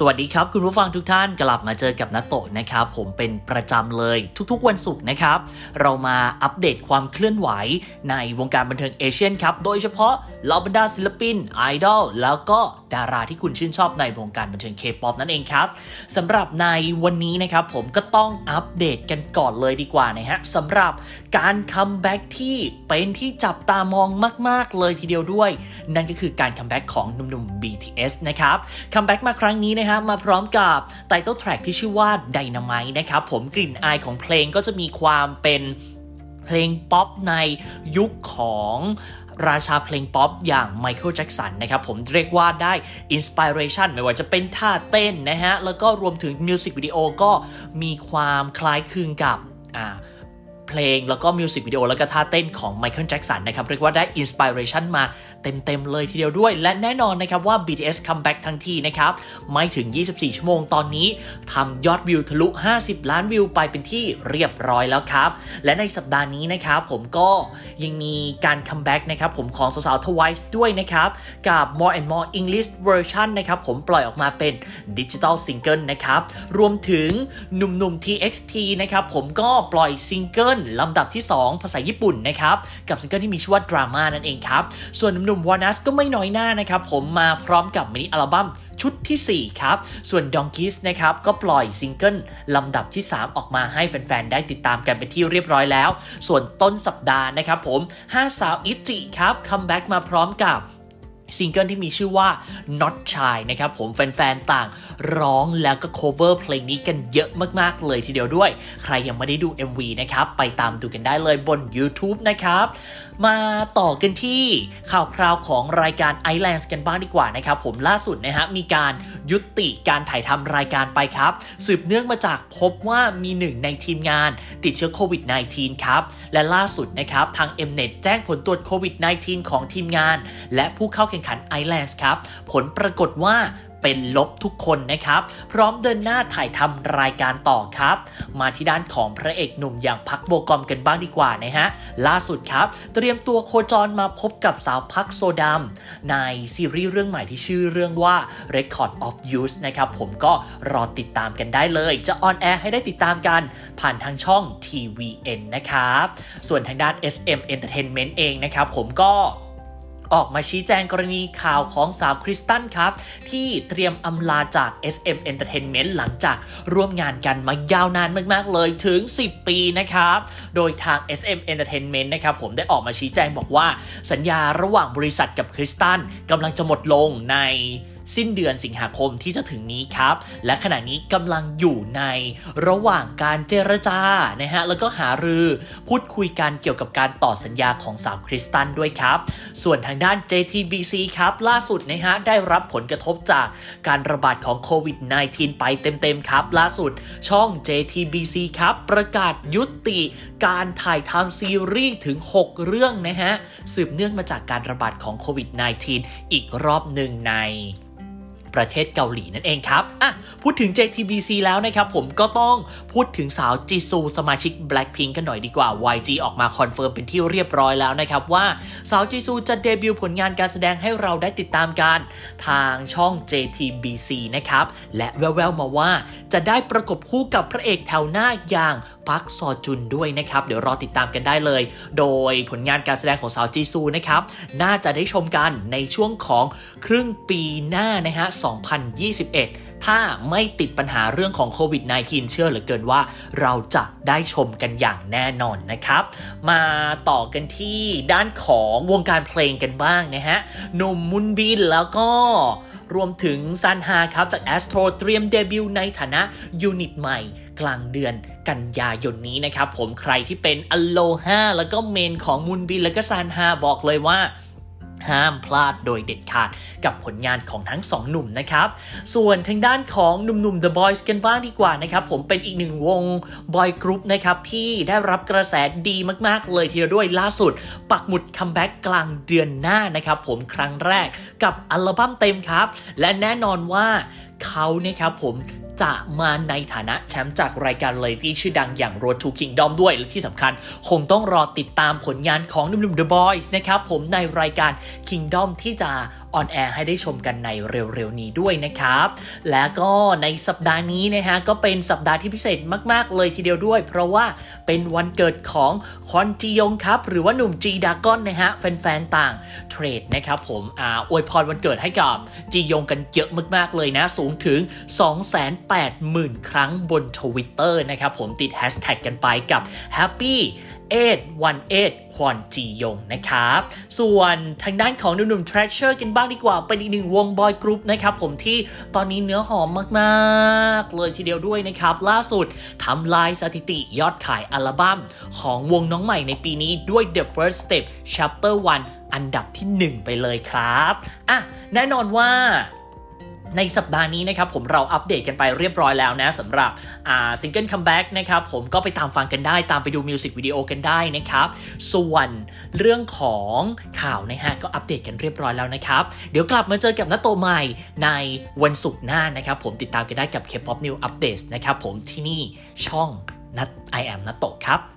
สวัสดีครับ คุณผู้ฟังทุกท่านกลับมาเจอกับนัตโตะนะครับ ผมเป็นประจำเลยทุกๆวันศุกร์นะครับ เรามาอัปเดตความเคลื่อนไหวในวงการบันเทิงเอเชียนะครับ โดยเฉพาะ เหล่าบรรดาศิลปิน ไอดอล แล้วก็ดาราที่คุณชื่นชอบในวงการบันเทิงเคป๊อปนั่นเองครับสำหรับในวันนี้นะครับผมก็ต้องอัปเดตกันก่อนเลยดีกว่านะฮะสำหรับการ comeback ที่เป็นที่จับตามองมาก ๆ เลยทีเดียวด้วย นั่นก็คือการ comeback ของหนุ่มๆ BTS นะครับ comeback มาครั้งนี้นะฮะมาพร้อมกับ title track ที่ชื่อว่า Dynamite นะครับผมกลิ่นอายของเพลงก็จะมีความเป็นเพลงป๊อปในยุคของ ราชาเพลงป๊อปอย่างไมเคิลแจ็กสันนะครับผมเรียกว่าได้ inspiration ไม่ว่าจะเป็นท่าเต้นนะฮะ แล้วก็รวมถึงมิวสิกวิดีโอก็มีความคล้ายคลึงกับอ่า เพลงแล้วก็มิวสิกวิดีโอแล้วก็ท่าเต้นของไมเคิลแจ็กสันนะครับ เรียกว่าได้ inspiration มาเต็ม ๆ เลยทีเดียวด้วย และแน่นอนนะครับว่า BTS comeback ทั้งทีนะครับ ไม่ถึง 24 ชั่วโมงตอนนี้ทำยอดวิวทะลุ 50 ล้านวิวไปเป็นที่เรียบร้อยแล้วครับ และในสัปดาห์นี้นะครับผมก็ยังมีการ comeback นะครับผมของสาวๆ Twice ด้วยนะครับ กับ More and More English Version นะครับผมปล่อยออกมาเป็น digital single นะครับ รวมถึงหนุ่มๆ TXT นะครับผมก็ปล่อยซิงเกิลลำดับที่ 2 ภาษาญี่ปุ่นนะครับกับซิงเกิลที่มีชื่อว่า Drama นั่นเองครับ ส่วนหนุ่มๆ ONEUS ก็ไม่น้อยหน้านะครับผมมาพร้อมกับมินิอัลบั้มชุดที่ 4 ครับ ส่วน DONGKIZ นะครับ ก็ปล่อยซิงเกิลลำดับที่ 3 ออกมาให้แฟน ๆ ได้ติดตามกันเป็นที่เรียบร้อยแล้ว ส่วนต้นสัปดาห์นะครับผม 5 สาว ITZY ครับ comeback มาพร้อมกับ ซิงเกิลที่มีชื่อว่า Not Shy นะครับผมแฟนๆ ต่างร้องแล้วก็ cover เพลงนี้กันเยอะมากๆเลยทีเดียวด้วย ใครยังไม่ได้ดู MV นะครับ ไปตามดูกันได้เลยบน YouTube นะครับ มาต่อกันที่ข่าวคราวของรายการ Islands กันบ้างดีกว่านะครับผมล่าสุดนะฮะมีการยุติการถ่ายทำรายการไปครับ สืบเนื่องมาจากพบว่ามีหนึ่งในทีมงานติดเชื้อโควิด -19 ครับ และล่าสุดนะครับทาง Mnet แจ้งผลตรวจโควิด -19 ของทีมงาน และผู้เข้าแข่งขัน Islands ครับ ผลปรากฏว่าเป็นลบทุกคนนะครับ พร้อมเดินหน้าถ่ายทำรายการต่อครับ มาที่ด้านของพระเอกหนุ่มอย่างพัคโบกอมกันบ้างดีกว่านะฮะ ล่าสุดครับ เตรียมตัวโคจรมาพบกับสาวพัคโซดัมในซีรีส์เรื่องใหม่ที่ชื่อเรื่องว่า Record of Youth นะครับผมก็รอติดตามกันได้เลย จะออนแอร์ให้ได้ติดตามกัน ผ่านทางช่อง TVN นะครับ ส่วนทางด้าน SM Entertainment เองนะครับผมก็ ออกมาชี้แจงกรณีข่าวของสาวคริสตัลครับ ที่เตรียมอำลาจาก SM Entertainment หลังจากร่วมงานกันมายาวนานมาก ๆ เลยถึง 10 ปีนะครับ โดยทาง SM Entertainment นะครับผมได้ออกมาชี้แจงบอกว่า สัญญาระหว่างบริษัทกับคริสตันกำลังจะหมดลงใน สิ้นเดือนสิงหาคมที่จะถึงนี้ครับ และขณะนี้กำลังอยู่ในระหว่างการเจรจานะฮะแล้วก็หารือพูดคุยกันเกี่ยวกับการต่อสัญญาของสาวคริสตันด้วยครับ ส่วนทางด้าน JTBC ครับ ล่าสุดนะฮะได้รับผลกระทบจากการระบาดของโควิด -19 ไปเต็มๆครับ ล่าสุดช่อง JTBC ครับ ประกาศยุติการถ่ายทำซีรีส์ถึง 6 เรื่องนะฮะ สืบเนื่องมาจากการระบาดของโควิด -19 อีกรอบหนึ่งใน ประเทศเกาหลีนั่นเองครับอะพูดถึง JTBC แล้วนะครับผมก็ต้องพูดถึงสาวจีซูสมาชิก Blackpink กันหน่อยดีกว่า YG ออกมาคอนเฟิร์มเป็นที่เรียบร้อยแล้วนะครับว่าสาวจีซูจะเดบิวต์ผลงานการแสดงให้เราได้ติดตามกันทางช่อง JTBC นะครับและแว่วๆมาว่าจะได้ประกบคู่กับพระเอกแถวหน้าอย่างพัคซอจุนด้วยนะครับ เดี๋ยวรอติดตามกันได้เลย โดยผลงานการแสดงของสาวจีซูนะครับ น่าจะได้ชมกันในช่วงของครึ่งปีหน้านะฮะ2021 ถ้าไม่ติดปัญหาเรื่องของโควิด -19 เชื่อเหลือเกินว่า เราจะได้ชมกันอย่างแน่นอนนะครับ มาต่อกันที่ด้านของวงการเพลงกันบ้างนะฮะหนุ่มมุนบินแล้วก็รวมถึงซันฮาครับ จาก Astro เตรียมเดบิวต์ในฐานะ unit ใหม่กลางเดือนกันยายนนี้นะครับ ผมใครที่เป็นอโลฮาแล้วก็เมนของมุนบินแล้วก็ซันฮาบอกเลยว่า ห้ามพลาดโดยเด็ดขาดกับผลงานของทั้งสองหนุ่มนะครับ ส่วนทางด้านของหนุ่มๆ The Boyz กันบ้างดีกว่านะครับ ผมเป็นอีกหนึ่งวงบอยกรุ๊ปนะครับที่ได้รับกระแสดีมากๆ เลยทีเดียวด้วยล่าสุด ปักหมุดคัมแบ็กกลางเดือนหน้านะครับผมครั้งแรกกับอัลบั้มเต็มครับ และแน่นอนว่าเขาเนี่ยครับผม จะมาในฐานะแชมป์จากรายการเรียลลิตี้ชื่อดังอย่าง Road to Kingdom ด้วย และที่สำคัญคงต้องรอติดตามผลงานของหนุ่มๆ The Boyz นะครับผมในรายการ Kingdom ที่จะออนแอร์ให้ได้ชมกันในเร็วๆนี้ด้วยนะครับ และก็ในสัปดาห์นี้นะฮะก็เป็นสัปดาห์ที่พิเศษมาก ๆ เลยทีเดียวด้วย เพราะว่าเป็นวันเกิดของคอนจียงครับ หรือว่าหนุ่มจีดากอนนะฮะแฟนๆต่างเทรดนะครับผมอ่าอวยพรวันเกิดให้กับจียงกันเยอะมากๆเลยนะ สูงถึง 280,000 ครั้งบน Twitter นะครับผมติดแฮชแท็กกันไปกับ Happy 8 1 8ควอนจียงนะครับ ส่วนทางด้านของหนุ่มๆ Treasure กันบ้างดีกว่า เป็นอีกหนึ่งวงบอยกรุ๊ปนะครับผมที่ตอนนี้เนื้อหอมมากๆ เลยทีเดียวด้วยนะครับ ล่าสุดทำลายสถิติยอดขายอัลบั้มของวงน้องใหม่ในปีนี้ด้วย The First Step Chapter 1 อันดับที่ 1 ไปเลยครับ อะ แน่นอนว่า ในสัปดาห์นี้นะครับผมเราอัปเดตกันไปเรียบร้อยแล้วนะสำหรับซิงเกิลคัมแบ็กนะครับผมก็ไปตามฟังกันได้ตามไปดูมิวสิกวิดีโอกันได้นะครับส่วนเรื่องของข่าวนะฮะก็อัปเดตกันเรียบร้อยแล้วนะครับ เดี๋ยวกลับมาเจอกับนัตโตใหม่ในวันศุกร์หน้านะครับผมติดตามกันได้กับ K-POP New Updates นะครับผมที่นี่ช่องนัท I am นัตโตครับ